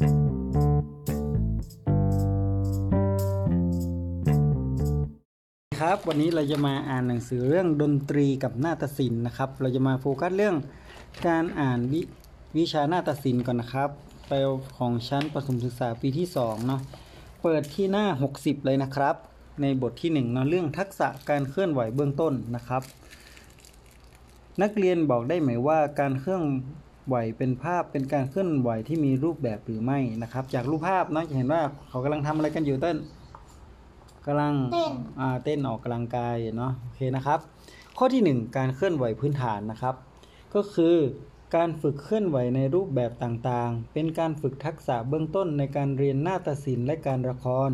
ครับวันนี้เราจะมาอ่านหนังสือเรื่องดนตรีกับนาฏศิลป์นะครับ เราจะมาโฟกัสเรื่องการอ่านววิชานาฏศิลป์ก่อนนะครับไปของชั้นประถมศึกษาปีที่2เนาะเปิดที่หน้า 60 เลยนะครับ ในบทที่1เนาะเรื่องทักษะการเคลื่อนไหวเบื้องต้นนะครับ นักเรียนบอกได้ไหมว่าการเคลื่อน ไหวเป็นภาพเป็นการเคลื่อนไหวที่มีรูปแบบหรือไม่นะครับ จากรูปภาพเนาะจะเห็นว่าเขากำลังทำอะไรกันอยู่เต้นกำลังเต้นอ่าเต้นออกกำลังกายเนาะโอเคนะครับ ข้อที่ 1 การเคลื่อนไหวพื้นฐานนะครับ ก็คือการฝึกเคลื่อนไหวในรูปแบบต่างๆ เป็นการฝึกทักษะเบื้องต้นในการเรียนนาฏศิลป์และการละคร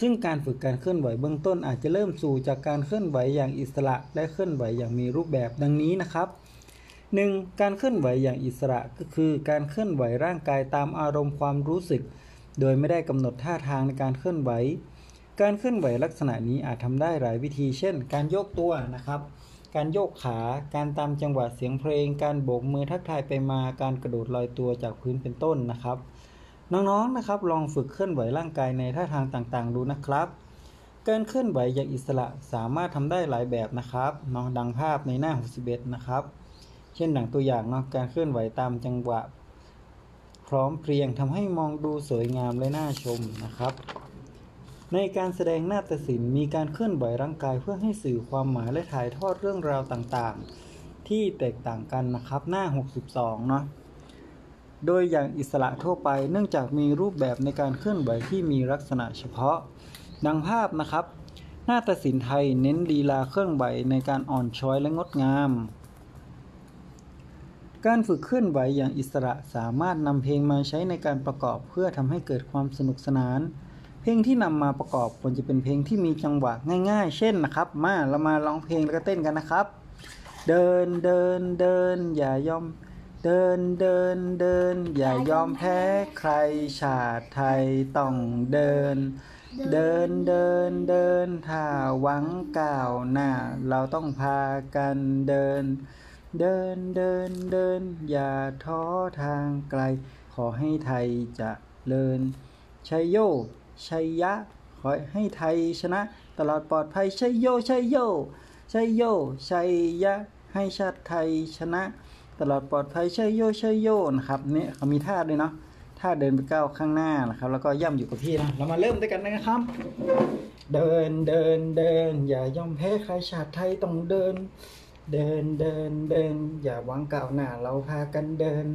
ซึ่งการฝึกการเคลื่อนไหวเบื้องต้นอาจจะเริ่มสู่จากการเคลื่อนไหวอย่างอิสระ และเคลื่อนไหวอย่างมีรูปแบบดังนี้นะครับ 1. การเคลื่อนไหวอย่างอิสระก็คือการเคลื่อนไหวร่างกายตามอารมณ์ความรู้สึก โดยไม่ได้กำหนดท่าทางในการเคลื่อนไหว การเคลื่อนไหวลักษณะนี้อาจทำได้หลายวิธี เช่น การโยกตัวนะครับ การโยกขา การตามจังหวะเสียงเพลง การโบกมือทักทายไปมา การกระโดดลอยตัวจากพื้นเป็นต้นนะครับ น้องๆนะครับลองฝึกเคลื่อนไหวร่างกายในท่าทางต่างๆ ดูนะครับการเคลื่อนไหวอย่างอิสระสามารถทำได้หลายแบบนะครับเนาะดังภาพในหน้า 61 นะครับ เช่นดังตัวอย่างเนาะการเคลื่อนไหวตามจังหวะ พร้อมเพรียงทำให้มองดูสวยงามและน่าชมนะครับ ในการแสดงนาฏศิลป์มีการเคลื่อนไหวร่างกายเพื่อให้สื่อความหมายและถ่ายทอดเรื่องราวต่างๆ ที่แตกต่างกันนะครับ หน้า 62 เนาะโดยอย่างอิสระทั่วไป เนื่องจากมีรูปแบบในการเคลื่อนไหวที่มีลักษณะเฉพาะ ดังภาพนะครับนาฏศิลป์ไทยเน้นลีลาเคลื่อนไหวในการอ่อนช้อยและงดงาม การฝึกเคลื่อนไหวอย่างอิสระสามารถนำเพลงมาใช้ในการประกอบเพื่อทำให้เกิดความสนุกสนาน เพลงที่นำมาประกอบควรจะเป็นเพลงที่มีจังหวะง่าย ๆ เช่นนะครับ มาเรามาร้องเพลงแล้วก็เต้นกันนะครับ เดินเดินเดินอย่ายอม เดินเดินเดิน อย่ายอมแพ้ใครชาติไทยต้องเดิน เดินเดินเดินถ้าหวังก้าวหน้า เราต้องพากันเดิน เดินเดินเดิน อย่าท้อทางไกล ขอให้ไทยจะเลินชัยโยชัยยะ ขอให้ไทยชนะ ตลอดปลอดภัยชัยโยชัยโยชัยโยชัยยะ ให้ชาติไทยชนะ ตลอดปลอดภัยชัยโยชัยโยนะครับเนี่ยเขามีท่าด้วยเนาะท่าเดินไปก้าวข้างหน้านะครับ แล้วก็ย่ำอยู่กับที่นะเรามาเริ่มด้วยกันนะครับ เดินเดินเดิน อย่ายอมแพ้ใครชาติไทยต้องเดิน เดินเดินเดิน อย่าหวังก้าวหน้าเราพากันเดิน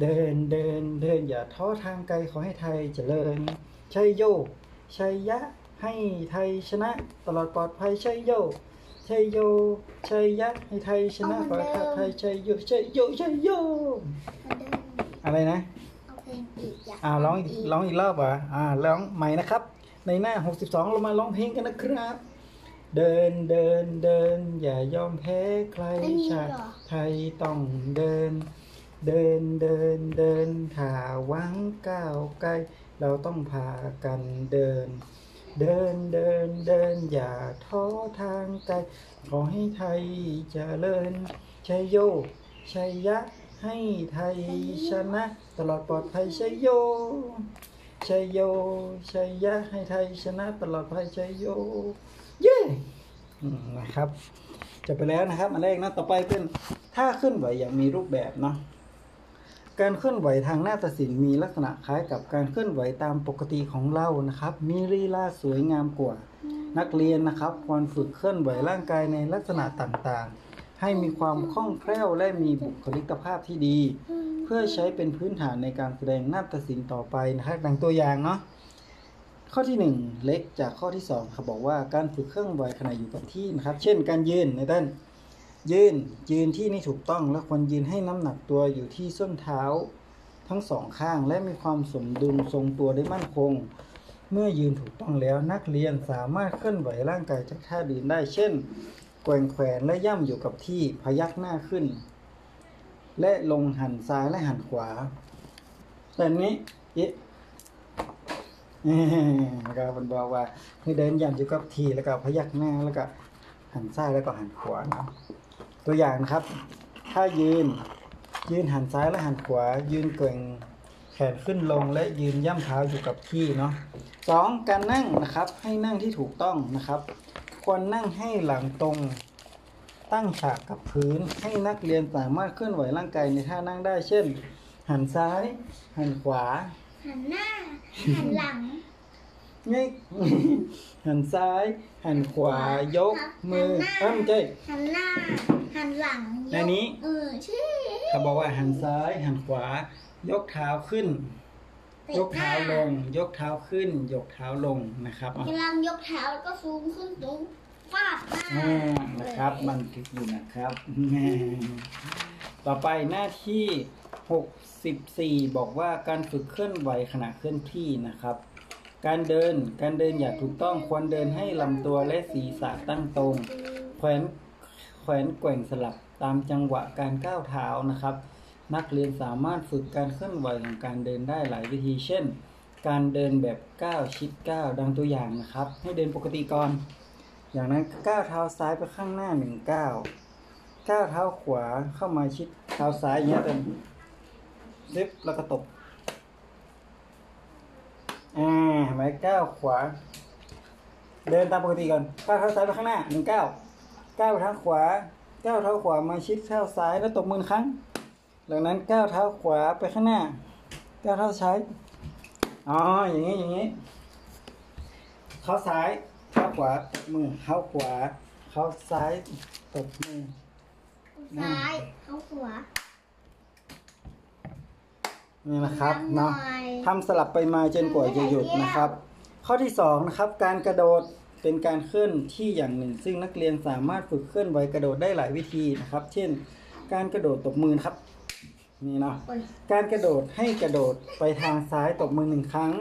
เดินเดินเดินอย่าท้อทางไกลขอให้ไทยเจริญชัยโยชัยยะให้ไทยชนะ ตลอดปลอดภัยชัยโยชัยโยชัยยะให้ไทยชนะขอให้ไทยชัยโยชัยโยชัยโยมาเดินอะไรนะเอาเพลงอีกอยากอ่าร้องอีกร้องอีกรอบเหรอะอ่าร้องใหม่นะครับ ในหน้า 62 เรามาร้องเพลงกันนะครับ เดินเดินเดิน อย่ายอมแพ้ใครชาติไทยต้องเดิน เดินเดินเดินถ้าหวังก้าวไกลเราต้องพากันเดิน เดินเดินเดินอย่าท้อทางไกลขอให้ไทยเจริญชัยโยชัยยะ ให้ไทยชนะ ตลอดปลอดภัยชัยโยชัยโยชัยยะให้ไทยชนะ ตลอดภัยชัยโย เย้อืมนะครับจบไปแล้วนะครับอันแรกนะต่อไปเป็นท่าเคลื่อนไหวอย่างมีรูปแบบเนาะการเคลื่อนไหวทางหน้าตศิลป์มีลักษณะคล้ายกับการเคลื่อนไหวตามปกติของเรานะครับ มีลีลาสวยงามกว่า นักเรียนนะครับควรฝึกเคลื่อนไหวร่างกายในลักษณะต่างๆ ให้มีความคล่องแคล่วและมีบุคลิกภาพที่ดี เพื่อใช้เป็นพื้นฐานในการแสดงนาฏศิลป์ต่อไปนะครับดังตัวอย่างเนาะ ข้อที่หนึ่งเล็กจากข้อที่สองเขาบอกว่าการฝึกเคลื่อนไหวขณะอยู่กับที่นะครับ เช่นการยืนในด้านยืนยืนที่นี่ถูกต้องและควรยืนให้น้ำหนักตัวอยู่ที่ส้นเท้าทั้งสองข้างและมีความสมดุลทรงตัวได้มั่นคง เมื่อยืนถูกต้องแล้วนักเรียนสามารถเคลื่อนไหวร่างกายจากท่ายืนได้ เช่นแกว่งแขวนและย่ำอยู่กับที่พยักหน้าขึ้น และลงหันซ้ายและหันขวาแบบนี้เอ๊ะ นะครับมันบอกว่าให้เดินย่ำอยู่กับที่แล้วก็พยักหน้าแล้วก็หันซ้ายแล้วก็หันขวานะตัวอย่างนะครับ ถ้ายืนยืนหันซ้ายและหันขวา ยืนแกว่งแขนขึ้นลงและยืนย่ำเท้าอยู่กับที่เนาะสองการนั่งนะครับให้นั่งที่ถูกต้องนะครับ ควรนั่งให้หลังตรงตั้งฉากกับพื้นให้นักเรียนสามารถเคลื่อนไหวร่างกายในท่านั่งได้เช่น หันซ้าย หันขวา หันหน้า หันหลัง ง่าย หันซ้าย หันขวายกมือเอ้าไม่ใช่ หันหน้า หันหลังในนี้ เออใช่เขาบอกว่าหันซ้าย หันขวา ยกเท้าขึ้น ยกเท้าลง ยกเท้าขึ้น ยกเท้าลงนะครับอะกำลังยกเท้าแล้วก็ซูมขึ้นสูงฟาดหน้าอ่านะครับบันทึกอยู่นะครับแหม่ต่อไปหน้าที่ 64บอกว่าการฝึกเคลื่อนไหวขณะเคลื่อนที่นะครับ การเดินการเดินอย่างถูกต้องควรเดินให้ลำตัวและศีรษะตั้งตรง แขวนแขวนแกว่งสลับตามจังหวะการก้าวเท้านะครับ นักเรียนสามารถฝึกการเคลื่อนไหวของการเดินได้หลายวิธี เช่น การเดินแบบก้าวชิดก้าวดังตัวอย่างนะครับ ให้เดินปกติก่อน อย่างนั้นก้าวเท้าซ้ายไปข้างหน้าหนึ่งก้าวก้าวเท้าขวาเข้ามาชิดเท้าซ้ายอย่างเงี้ยเดิ นซิปแล้วก็ตบอ่าห็นไหมก้าวขวา เดินตามปกติก่อนก้าวเท้าซ้ายไปข้างหน้าหนึ่งก้าวก้าวเท้าขวาก้าวเท้าขวามาชิดเท้าซ้ายแล้วตบมือครั้งหลังนั้นก้าวเท้าขวาไปข้างหน้าก้าวเท้าซ้ายอ๋ออย่างนี้อย่างนี้เท้าซ้ายเท้าขวามือเท้าขวาเท้าซ้ายตบมือซ้ายเขาขวา นี่นะครับหน่เนาะอยทำสลับไปมาจนกว่าจะหยุดนะครับ ข้อที่สองนะครับการกระโดดเป็นการเคลื่อนที่อย่างหนึ่ง ซึ่งนักเรียนสามารถฝึกเคลื่อนไหวกระโดดได้หลายวิธีนะครับ เช่น การกระโดดตบมือนะครับนี่เนาะโอ้ยการกระโดดให้กระโดดไปทางซ้ายตบมือหนึ่งครั้ง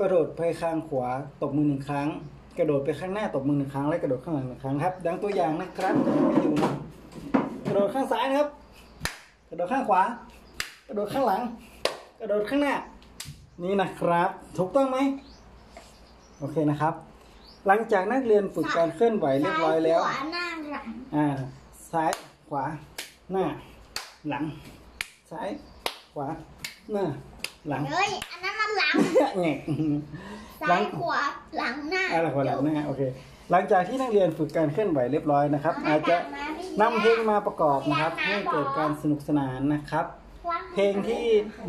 กระโดดไปข้างขวาตบมือหนึ่งครั้ง กระโดดไปข้างหน้าตบมือหนึ่งครั้งและกระโดดข้างหลังหนึ่งครั้งครับ ดังตัวอย่างนะครับไม่อยู่นะกระโดดข้างซ้ายนะครับ กระโดดข้างขวา กระโดดข้างหลังก ระโดดข้างหน้า นี่นะครับ ถูกต้องไหมโอเคนะครับ หลังจากนักเรียนฝึกการเคลื่อนไหวเรียบร้อยแล้ว ซ้ายขวาหน้าหลังอ่า ซ้ายขวาหน้า หลัง ซ้ายขวาหน้า หลังเฮ้ยอันนั้นมันหลังแงกซ้ายขวาหลังหน้าอะไรขวาหลังหน้าโอเค หลังจากที่นักเรียนฝึกการเคลื่อนไหวเรียบร้อยนะครับ อาจจะนำเพลงมาประกอบนะครับ ให้เกิดการสนุกสนานนะครับ เพลงที่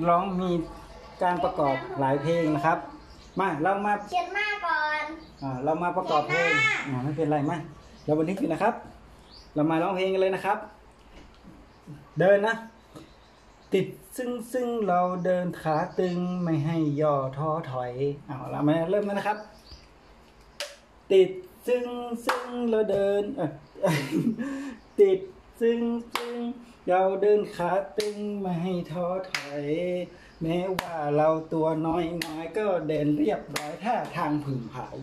ร้องมีการประกอบหลายเพลงนะครับ มาเรามาเขียนหน้าก่อนอ่าเรามาประกอบเพลงอ่าไม่เป็นไรมาเราบันทึกอยู่นะครับ เรามาร้องเพลงกันเลยนะครับ เดินนะ ติดซึ่งซึ่งเราเดินขาตึงไม่ให้ย่อท้อถอยเอาละมาเริ่มแล้วนะครับ ติดซึ่งซึ่งเราเดินเอ่อติด ซึ่งซึ่งเราเดินขาตึงไม่ให้ท้อถอย แม้ว่าเราตัวน้อยน้อยก็เดินเรียบร้อยท่าทางผึ่งผาย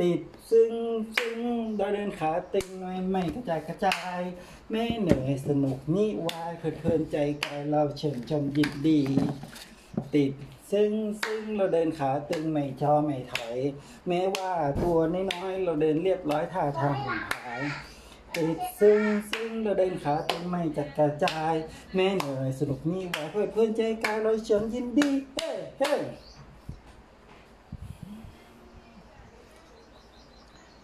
ติดซึ่งซึ่งเราเดินขาตึงไม่ไม่กระจายกระจาย แม่เหนื่อยสนุกนี่วายเพลิดเพลินใจกายเราเชิญชมยินดี ติดซึ่งซึ่งเราเดินขาตึงไม่ชอไม่ถอย แม้ว่าตัวน้อยๆเราเดินเรียบร้อยท่าทางผึ่งผาย ติดซึ่งซึ่งเราเดินขาเตึงไม่จัดกระจายแม่เหนื่อยสนุกนี่วายเพลิดเพลินใจกายเราเชิญยินดีเฮ้เฮ้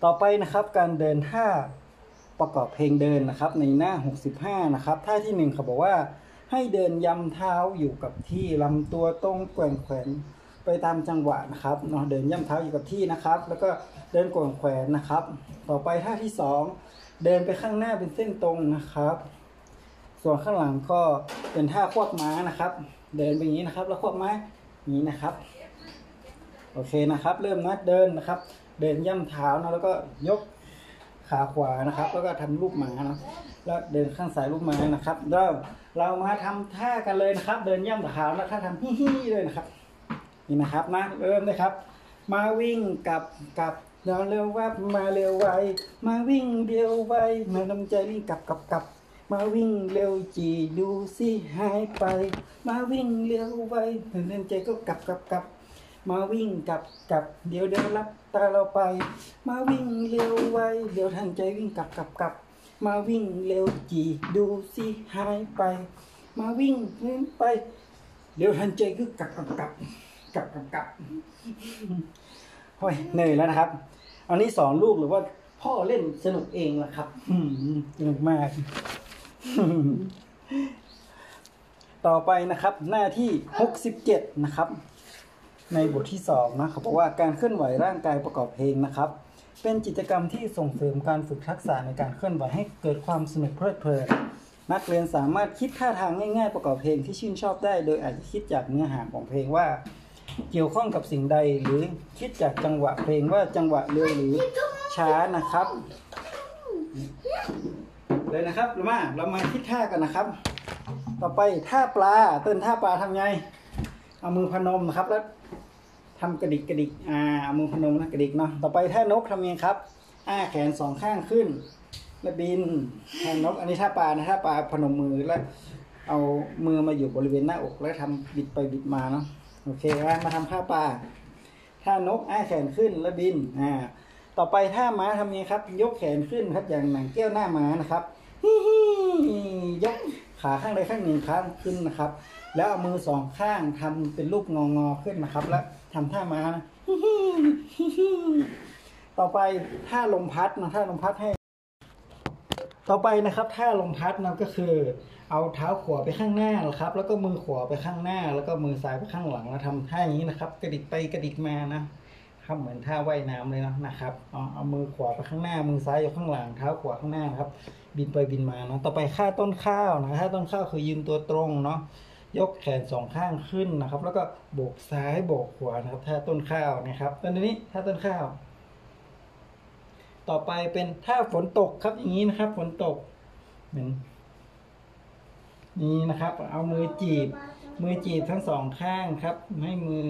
ต่อไปนะครับการเดินท่าประกอบเพลงเดินนะครับ ในหน้า 65 นะครับท่าที่หนึ่งเขาบอกว่า ให้เดินยำเท้าอยู่กับที่ลำตัวตรงแกว่งแขวนไปตามจังหวะนะครับเนาะเดินย่ำเท้าอยู่กับที่นะครับ แล้วก็เดินแกว่งแขวนนะครับ ต่อไปท่าที่สอง เดินไปข้างหน้าเป็นเส้นตรงนะครับ ส่วนข้างหลังก็เป็นท่าควบม้านะครับ เดินไปอย่างนี้นะครับ แล้วควบม้าอย่างนี้นะครับ โอเคนะครับ เริ่มนะเดินนะครับ เดินย่ำเท้านะแล้วก็ยกขาขวานะครับ แล้วก็ทำรูปหมานะแล้วเดินข้างซ้ายรูปหมานะครับเริ่มเรามาทำท่ากันเลยนะครับ เดินย่ำเท้าแล้วถ้าทำฮิฮิเลยนะครับ นี่นะครับนะเริ่มเลยครับ มาวิ่งกับกับ เร็วเร็วแวบมาเร็วไว มาวิ่งเร็วไว มาน้ำใจวิ่งกลับกลับกลับ มาวิ่งเร็วจีดูสิหายไป มาวิ่งเร็วไวเดินใจก็กลับกลับกลับ มาวิ่งกลับกลับ เดี๋ยวเดี๋ยวรับตาเราไป มาวิ่งเร็วไว เดี๋ยวทันใจวิ่งกลับกลับกลับ มาวิ่งเร็วจีดูสิหายไป มาวิ่งไป เดี๋ยวทันใจก็กลับกลับกลับกลับกลับกลับโอ้ยเหนื่อยแล้วนะครับ อันนี้สอนลูกหรือว่าพ่อเล่นสนุกเองล่ะครับ อืมสนุกมาก ต่อไปนะครับ หน้าที่หกสิบเจ็ดนะครับ ในบทที่สองนะเขาบอกว่าการเคลื่อนไหวร่างกายประกอบเพลงนะครับ เป็นกิจกรรมที่ส่งเสริมการฝึกทักษะในการเคลื่อนไหวให้เกิดความสนุกเพลิดเพลินนักเรียนสามารถคิดท่าทางง่ายๆประกอบเพลงที่ชื่นชอบได้ โดยอาจจะคิดจากเนื้อหาของเพลงว่า เกี่ยวข้องกับสิ่งใดหรือคิดจากจังหวะเพลงว่าจังหวะเร็วหรือช้านะครับเลยนะครับเรามาเรามาคิดท่ากันนะครับ ต่อไปท่าปลาเต้นท่าปลาทำไง เอามือพนมนะครับแล้วทำกระดิกกระดิกอ่าเอามือพนมนะกระดิกเนาะต่อไปท่านกทำไงครับอ้าแขนสองข้างขึ้น แล้วบินแทนนกอันนี้ท่าปลานะท่าปลาพนมมือแล้วเอามือมาอยู่บริเวณหน้าอกแล้วทำบิดไปบิดมาเนาะ โอเคนะมาทำท่าปลาท่านกอ้าแขนขึ้นแล้วบินอ่าต่อไปท่าม้าทำไงครับ ยกแขนขึ้นครับอย่างหนังแก้วหน้าม้านะครับฮิฮิยกขาข้างใดข้างหนึ่งข้างขึ้นนะครับ แล้วเอามือสองข้างทำเป็นรูปงองอขึ้นนะครับ แล้วทำท่าม้านะฮิฮิฮิฮิต่อไปท่าลมพัดนะท่าลมพัดให้ ต่อไปนะครับท่าลมพัดนะก็คือ เอาเท้าขวาไปข้างหน้านะครับ แล้วก็มือขวาไปข้างหน้า แล้วก็มือซ้ายไปข้างหลังแล้วทำท่าอย่างนี้นะครับ กระดิกไปกระดิกมานะทำเหมือนท่าว่ายน้ำเลยนะนะครับเอาเอามือขวาไปข้างหน้า มือซ้ายอยู่ข้างหลังเท้าขวาข้างหน้านะครับ บินไปบินมานะต่อไปค่าต้นข้าวนะค่าต้นข้าวคือยืนตัวตรงเนาะยกแขนสองข้างขึ้นนะครับ แล้วก็โบกซ้ายโบกขวานะครับท่าต้นข้าวนะครับตอนนี้ท่าต้นข้าว ต่อไปเป็นท่าฝนตกครับอย่างนี้นะครับ ฝนตกเหมือ นี่นะครับ เอามือจีบ มือจีบทั้งสองข้างครับ ให้มือ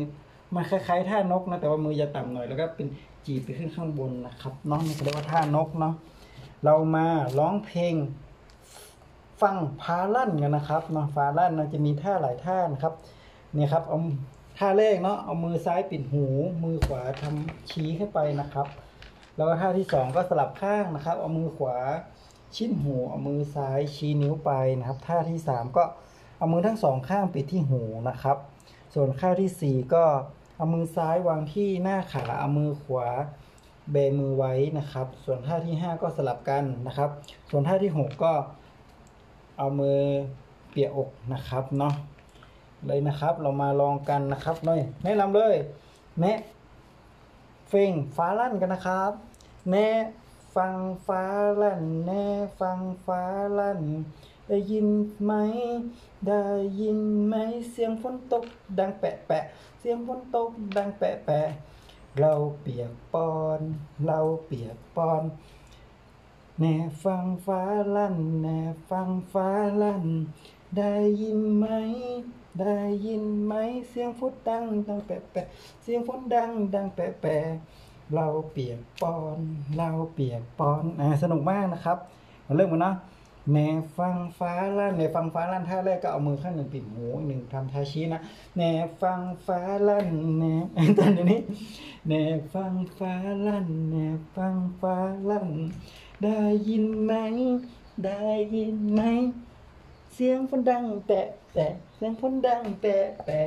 มันคล้ายๆท่านกนะ แต่ว่ามือจะต่ำหน่อยแล้วก็เป็นจีบไปขึ้นข้างบนนะครับ น้องนี่เรียกว่าท่านกเนาะเรามาร้องเพลงฟังพาลั่นกันนะครับเนาะฟาลั่นเราจะมีท่าหลายท่านะครับเนี่ยครับเอาท่าแรกเนาะเอามือซ้ายปิดหู มือขวาทำชี้ขึ้นไปนะครับ แล้วก็ท่าที่สองก็สลับข้างนะครับ เอามือขวา ชิ้นหูเอามือซ้ายชี้นิ้วไปนะครับ ท่าที่สามก็เอามือทั้งสองข้างปิดที่หูนะครับ ส่วนท่าที่สี่ก็เอามือซ้ายวางที่หน้าขาเอามือขวาเบมือไว้นะครับ ส่วนท่าที่ห้าก็สลับกันนะครับ ส่วนท่าที่หกก็เอามือเปียอกนะครับเนาะเลยนะครับ เรามาลองกันนะครับหน่อยแนะนำเลยแนะเฟงฟ้าลั่นกันนะครับ แนะ ฟังฟ้าลั่นแนะฟังฟ้าลั่น ได้ยินไหม ได้ยินไหมเสียงฝนตกดังแปะแปะ เสียงฝนตกดังแปะแปะ เราเปียกปอน เราเปียกปอนแน่ฟังฟ้าลั่นแน่ฟังฟ้าลั่น ได้ยินไหม ได้ยินไหมเสียงฝนดังดังแปะแปะเสียงฝนดังดังแปะแปะ เราเปียกปอน เราเปียกปอนอ่าสนุกมากนะครับมาเริ่มกันเนาะแหนฟังฟ้าลั่นแหนฟังฟ้าลั่นท่าแรกก็เอามือข้างหนึ่งปิดหูอีกหนึ่งทำท่าชี้นะแหนฟังฟ้าลั่นแหนตอนนี้แหนฟังฟ้าลั่นแหนฟังฟ้าลั่น ได้ยินไหม ได้ยินไหม เสียงฝนดังแปะแปะ สียงฝนดังแปะแปะ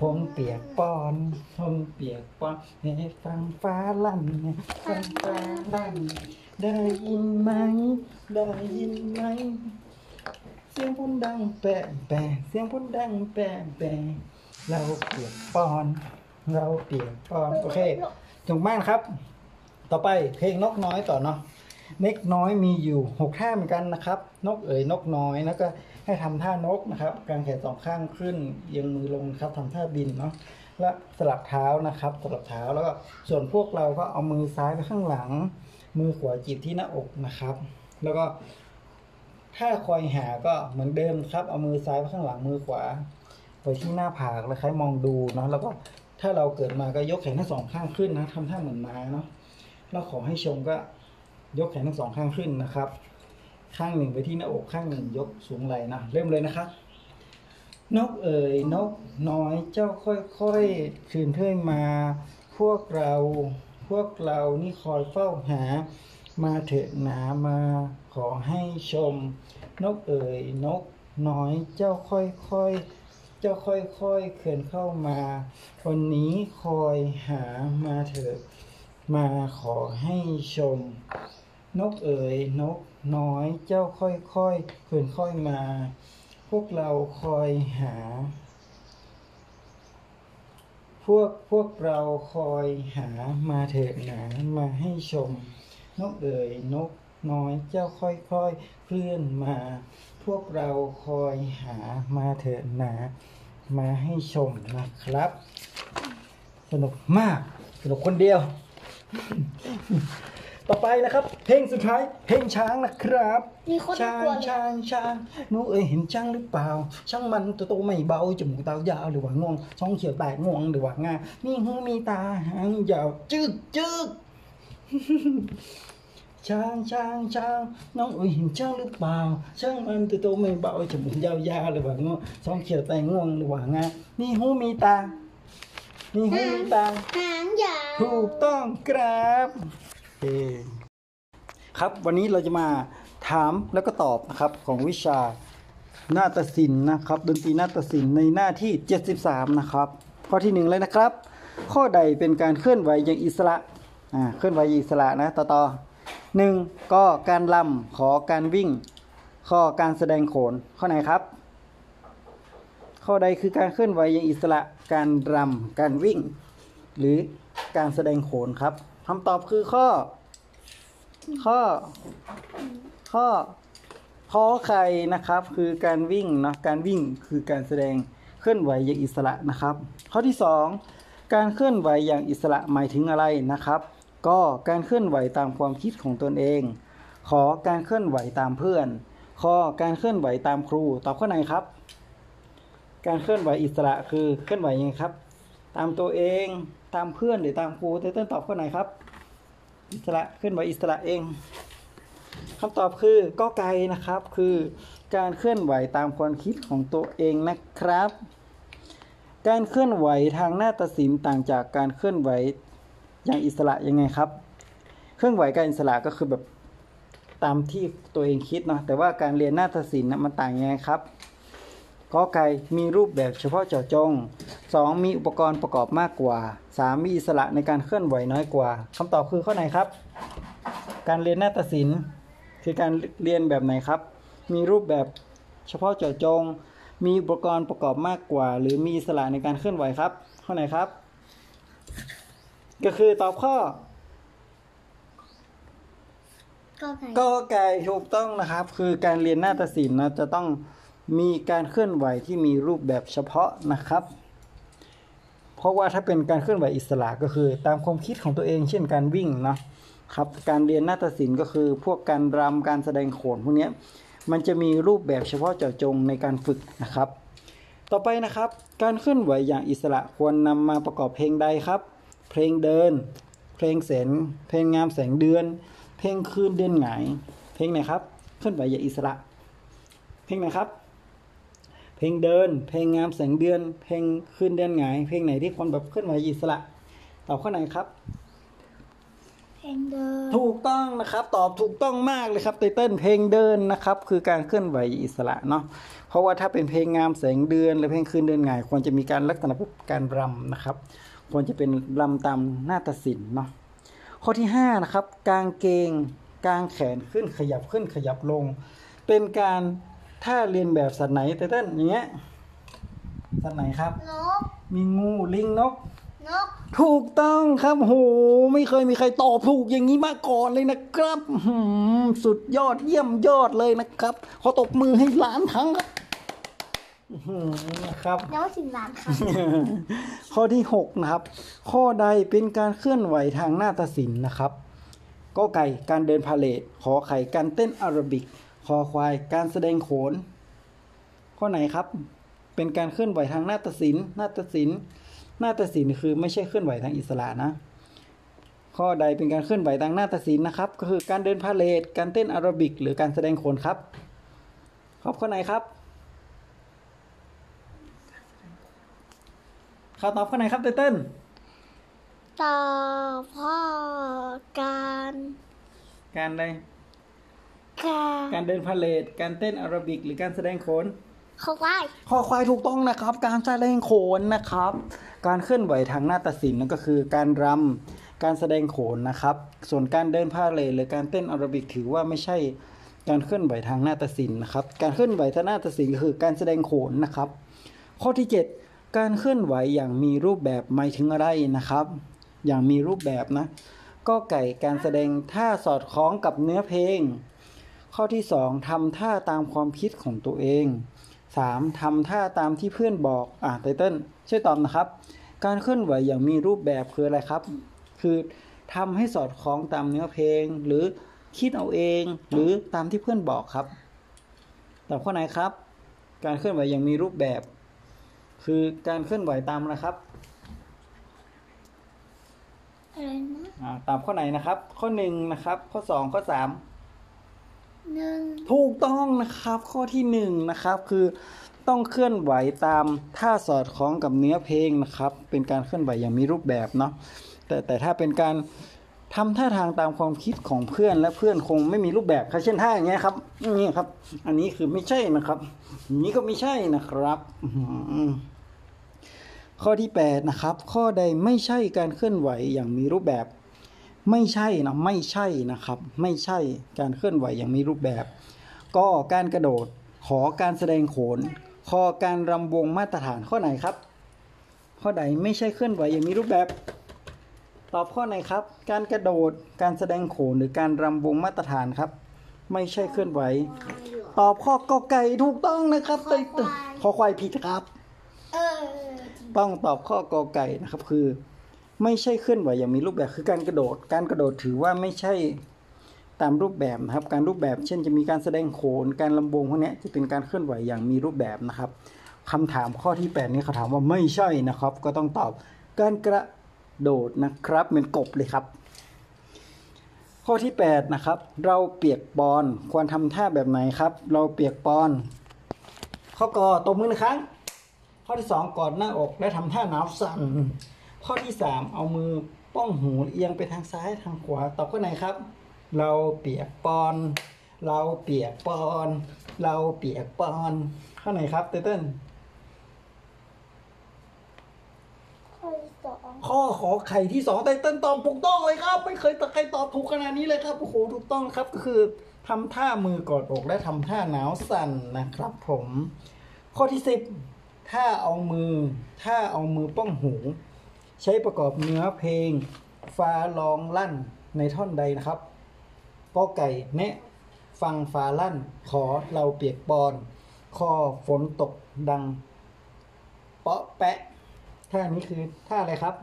ผมเปียกปอนผมเปียกปอนให้ฟังฟ้าลั่นฟังฟ้าลั่น ได้ยินไหม ได้ยินไหม เสียงพ้นดังแปะแปะเสียงพ้นดังแปะแปะเราเปียกปอน เราเปียกปอน โอเคถูกมากครับ ต่อไปเพลงนกน้อยต่อเนาะนกน้อยมีอยู่หกท่าเหมือนกันนะครับ นกเอ๋ยนกน้อยแล้วก็ ให้ทำท่านกนะครับกางแขนสองข้างขึ้นเอียงมือลงครับทำท่าบินเนาะและสลับเท้านะครับสลับเท้าแล้วก็ส่วนพวกเราก็เอามือซ้ายไปข้างหลัง มือขวาจีบที่หน้าอกนะครับ แล้วก็ถ้าคอยหาก็เหมือนเดิมครับเอามือซ้ายไปข้างหลังมือขวาไปที่หน้าผากแล้วคล้ายมองดูเนาะแล้วก็ถ้าเราเกิดมาก็ยกแขนทั้งสองข้างขึ้นนะทำท่าเหมือนม้าเนาะแล้วขอให้ชมก็ยกแขนทั้งสองข้างขึ้นนะครับ ข้างหนึ่งไปที่หน้าอกข้างหนึ่งยกสูงไหลนะ เริ่มเลยนะครับนกเอ๋ยนกน้อยเจ้าค่อยๆคืนเพื่อนมา พวกเราพวกเรานี่คอยเฝ้าหา มาเถอะหนามาขอให้ชม นกเอ๋ยนกน้อยเจ้าค่อยเจ้าค่อยๆเคลื่อนเข้ามา วันนี้คอยหามาเถิดมาขอให้ชม นกเอ๋ยนกน้อยเจ้าค่อยๆเคลื่อนค่อยมา พวกเราคอยหา พวกพวกเราคอยหามาเถิดหนามาให้ชม นกเอ๋ยนกน้อยเจ้าค่อยๆเคลื่อนมา พวกเราคอยหามาเถิดหนามาให้ชมนะครับ สนุกมาก สนุกคนเดียว ต่อไปนะครับ เพลงสุดท้าย เพลงช้างนะครับมีคนช้างกลัวเลยช้างช้างหนูเอ้ยเห็นช้างหรือเปล่า ช่างมันตัวโตไม่เบาจมูกตายาวหรือว่างวงช่องเขียวแตกงวงหรือว่างา มีหูมีตาหางยาวจึกจึกช้างช้างช้างน้องเอ้ยเห็นช้างหรือเปล่า ช่างมันตัวโตไม่เบาจมูกยาวๆหรือว่างวงช่องเขียวแตกงวงหรือว่างา มีหูมีตา มีหูมีตาหางยาว ถูกต้องครับโอ เคครับวันนี้เราจะมาถามแล้วก็ตอบนะครับของวิชานาฏศิลป์นะครับ ดนตรีนาฏศิลป์ในหน้าที่ 73 นะครับ ข้อที่หนึ่งเลยนะครับ ข้อใดเป็นการเคลื่อนไหวอย่างอิสระอ่าเคลื่อนไหวอย่างอิสระนะต่อต่อหนึ่งก็การลำขอการวิ่ง ข้อการแสดงโขนข้อไหนครับ ข้อใดคือการเคลื่อนไหวอย่างอิสระการรำการวิ่ง หรือการแสดงโขนครับ คำตอบคือข้อ ข้อ ข้อขอไข่นะครับคือการวิ่งนะการวิ่งคือการแสดงเคลื่อนไหวอย่างอิสระนะครับ ข้อที่สองการเคลื่อนไหวอย่างอิสระหมายถึงอะไรนะครับ ก็การเคลื่อนไหวตามความคิดของตนเอง ขอการเคลื่อนไหวตามเพื่อนข้อการเคลื่อนไหวตามครูตอบข้อไหนครับ การเคลื่อนไหวอิสระคือเคลื่อนไหวยังไงครับ ตามตัวเอง ตามเพื่อนหรือตามครูเต้นตอบข้อไหนครับ อิสระเคลื่อนไหวอิสระเองคำตอบคือก็ไกลนะครับคือการเคลื่อนไหวตามความคิดของตัวเองนะครับ การเคลื่อนไหวทางหน้าตัดสินต่างจากการเคลื่อนไหวอย่างอิสระยังไงครับ เคลื่อนไหวการอิสระก็คือแบบตามที่ตัวเองคิดเนาะแต่ว่าการเรียนหน้าตัดสินนะมันต่างยังไงครับ กอไก่มีรูปแบบเฉพาะเจาะจง 2. มีอุปกรณ์ประกอบมากกว่า 3. มีอิสระในการเคลื่อนไหวน้อยกว่าคำตอบคือข้อไหนครับ การเรียนนาฏศิลป์คือการเรียนแบบไหนครับ มีรูปแบบเฉพาะเจาะจง มีอุปกรณ์ประกอบมากกว่า หรือมีอิสระในการเคลื่อนไหวครับ ข้อไหนครับ ก็คือตอบข้อก็ไก่ก็ไก่ถูกต้องนะครับ คือการเรียนนาฏศิลป์นะจะต้อง มีการเคลื่อนไหวที่มีรูปแบบเฉพาะนะครับ เพราะว่าถ้าเป็นการเคลื่อนไหวอิสระก็คือ ตามความคิดของตัวเอง เช่นการวิ่งเนาะครับการเรียนนาฏศิลป์ก็คือ พวกการรำการแสดงโขนพวกนี้มันจะมีรูปแบบเฉพาะเจาะจงในการฝึกนะครับ ต่อไปนะครับ การเคลื่อนไหวอย่างอิสระควรนำมาประกอบเพลงใดครับ เพลงเดิน เพลงแสนเพลงงามแสงเดือน เพลงคืนเดือนหงาย เพลงไหนครับ เคลื่อนไหวอย่างอิสระ เพลงไหนครับ ลงเดิน เพลงงามแสงเดือน เพลงคืนเดือนหงาย เพลงไหนที่คนแบบเคลื่อนไหวอิสระ ตอบข้อไหนครับ เพลงเดิน ถูกต้องนะครับ ตอบถูกต้องมากเลยครับไตเติ้ลเพลงเดินนะครับ คือการเคลื่อนไหวอิสระเนาะ เพราะว่าถ้าเป็นเพลงงามแสงเดือน หรือเพลงคืนเดือนหงาย ควรจะมีการลักษณะแบบการรำนะครับ ควรจะเป็นรำตามหน้าตศิลป์เนาะ ข้อที่ห้านะครับ กางเกง กางแขนขึ้นขยับขึ้นขยับลง เป็นการ ถ้าเรียนแบบสัตว์ไหนไตเติ้ลอย่างเงี้ยสัตว์ไหนครับ นก มีงูลิงนก นก ถูกต้องครับโหไม่เคยมีใครตอบถูกอย่างนี้มาก่อนเลยนะครับอื้อหือสุดยอดเยี่ยมยอดเลยนะครับขอตบมือให้ล้านครั้งครับอื้อหือนะครับ แล้วสิบล้านครั้งข้อที่ 6 นะครับ ข้อใดเป็นการเคลื่อนไหวทางหน้าตศิลป์นะครับก็ไก่การเดินพาเลทขอไข่การเต้นอาราบิก คอควายการแสดงโขน ข้อไหนครับ เป็นการเคลื่อนไหวทางหน้าตศิลป์หน้าตศิลป์หน้าตศิลป์คือไม่ใช่เคลื่อนไหวทางอิสระนะ ข้อใดเป็นการเคลื่อนไหวทางหน้าตศิลป์นะครับ ก็คือการเดินพาเลทการเต้นอาราบิก หรือการแสดงโขนครับ ครับข้อไหนครับข้าตอบข้อไหนครับไตเติ้ลต่อพ่อการ การอะไร การการเดินพาเลทการเต้นอาราบิก หรือการแสดงโขนเขาไหว้คอควายถูกต้องนะครับ การแสดงโขนนะครับ การเคลื่อนไหวทางหน้าตศิลป์นั่นก็คือการรำการแสดงโขนนะครับ ส่วนการเดินผ้าเหลหรือการเต้นแอโรบิกถือว่าไม่ใช่การเคลื่อนไหวทางหน้าตศิลป์นะครับ การเคลื่อนไหวทางหน้าตศิลป์ก็คือการแสดงโขนนะครับ ข้อที่ 7 การเคลื่อนไหวอย่างมีรูปแบบหมายถึงอะไรนะครับ อย่างมีรูปแบบนะ ก็ไก่การแสดงท่าสอดคล้องกับเนื้อเพลง ข้อที่ 2ทำท่าตามความคิดของตัวเอง 3. ทำท่าตามที่เพื่อนบอกอ่าไตเติ้ลช่วยตอบนะครับ การเคลื่อนไหวอย่างมีรูปแบบคืออะไรครับ คือทำให้สอดคล้องตามเนื้อเพลง หรือคิดเอาเอง หรือตามที่เพื่อนบอกครับตอบข้อไหนครับ การเคลื่อนไหวอย่างมีรูปแบบ คือการเคลื่อนไหวตามนะครับอะไรนะอ่าตามข้อไหนนะครับ ข้อหนึ่งนะครับ ข้อสองข้อสาม หนึ่งถูกต้องนะครับข้อที่หนึ่งนะครับคือต้องเคลื่อนไหวตามท่าสอดคล้องกับเนื้อเพลงนะครับ เป็นการเคลื่อนไหวอย่างมีรูปแบบเนาะแต่แต่ถ้าเป็นการทำท่าทางตามความคิดของเพื่อนและเพื่อนคงไม่มีรูปแบบครับเช่นท่าอย่างเงี้ยครับนี่ครับ อันนี้คือไม่ใช่นะครับนี้ก็ไม่ใช่นะครับข้อที่แปดนะครับ ข้อใดไม่ใช่การเคลื่อนไหวอย่างมีรูปแบบ ไม่ใช่นะไม่ใช่นะครับ ไม่ใช่การเคลื่อนไหวอย่างมีรูปแบบ ก็การกระโดดขอการแสดงโขนคอการรำวงมาตรฐานข้อไหนครับ ข้อใดไม่ใช่เคลื่อนไหวอย่างมีรูปแบบ ตอบข้อไหนครับ การกระโดดการแสดงโขนหรือการรำวงมาตรฐานครับ ไม่ใช่เคลื่อนไหว ตอบข้อกอไก่ถูกต้องนะครับคอควายขอควายผิดครับเออจริงต้องตอบข้อกอไก่นะครับคือ ไม่ใช่เคลื่อนไหวอย่างมีรูปแบบคือการกระโดด การกระโดดถือว่าไม่ใช่ตามรูปแบบนะครับ การรูปแบบเช่นจะมีการแสดงโขน การลำวงพวกนี้จะเป็นการเคลื่อนไหวอย่างมีรูปแบบนะครับคำถามข้อที่แปดนี้เขาถามว่าไม่ใช่นะครับ ก็ต้องตอบการกระโดดนะครับเหมือนกบเลยครับ ข้อที่แปดนะครับ เราเปียกปอนควรทำท่าแบบไหนครับ เราเปียกปอน ข้อกอตบมือหนึ่งครั้ง ข้อที่สองกอดหน้าอกและทำท่าหนาวสั่น ข้อที่สามเอามือป้องหูเอียงไปทางซ้ายทางขวาตอบข้อไหนครับ เราเปียกปอน เราเปียกปอน เราเปียกปอน ข้อไหนครับเต้เติ้ลข้อที่สองข้อขอไข่ที่สองไตเติ้ลตอบถูกต้องเลยครับ ไม่เคยใครตอบถูกขนาดนี้เลยครับโอ้โหถูกต้องครับก็คือทำท่ามือกอดอกและทำท่าหนาวสั่นนะครับผม ข้อที่สิบถ้าเอามือ ถ้าเอามือป้องหู ใช้ประกอบเนื้อเพลงฟ้าร้องลั่นในท่อนใดนะครับก็ไก่แนะฟังฟ้าลั่น ขอเราเปียกปอน คอฝนตกดัง เปาะแปะท่านี้คือท่าอะไรครับ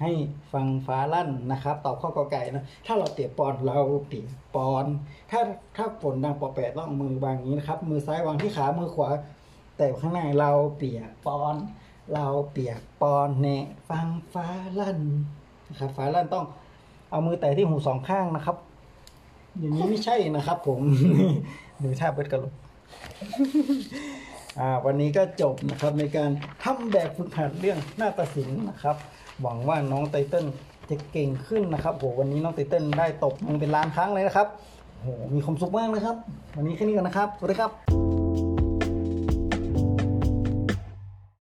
ให้ฟังฟ้าลั่นนะครับ ตอบข้อกอไก่นะ ถ้าเราเปียกปอนเราเปียปอน ถ้าถ้าฝนดังเปอแปะต้องมือวางอย่างนี้นะครับ มือซ้ายวางที่ขามือขวา แต่ข้างหน้าเราเปียกปอน เราเปียกปอนเนะฟังฟ้าลั่นนะครับฟ้าลั่นต้องเอามือแตะที่หูสองข้างนะครับ อย่างนี้ไม่ใช่นะครับ ผมดูท่าเบิดกระโหลกอ่าวันนี้ก็จบนะครับในการทำแบบฝึกหัดเรื่องหน้าตศิลป์นะครับ หวังว่าน้องไตเติ้ลจะเก่งขึ้นนะครับโหวันนี้น้องไตเติ้ลได้ตบมือเป็นล้านครั้งเลยนะครับโหมีความสุขมากเลยครับ วันนี้แค่นี้ก่อนนะครับสวัสดีครับ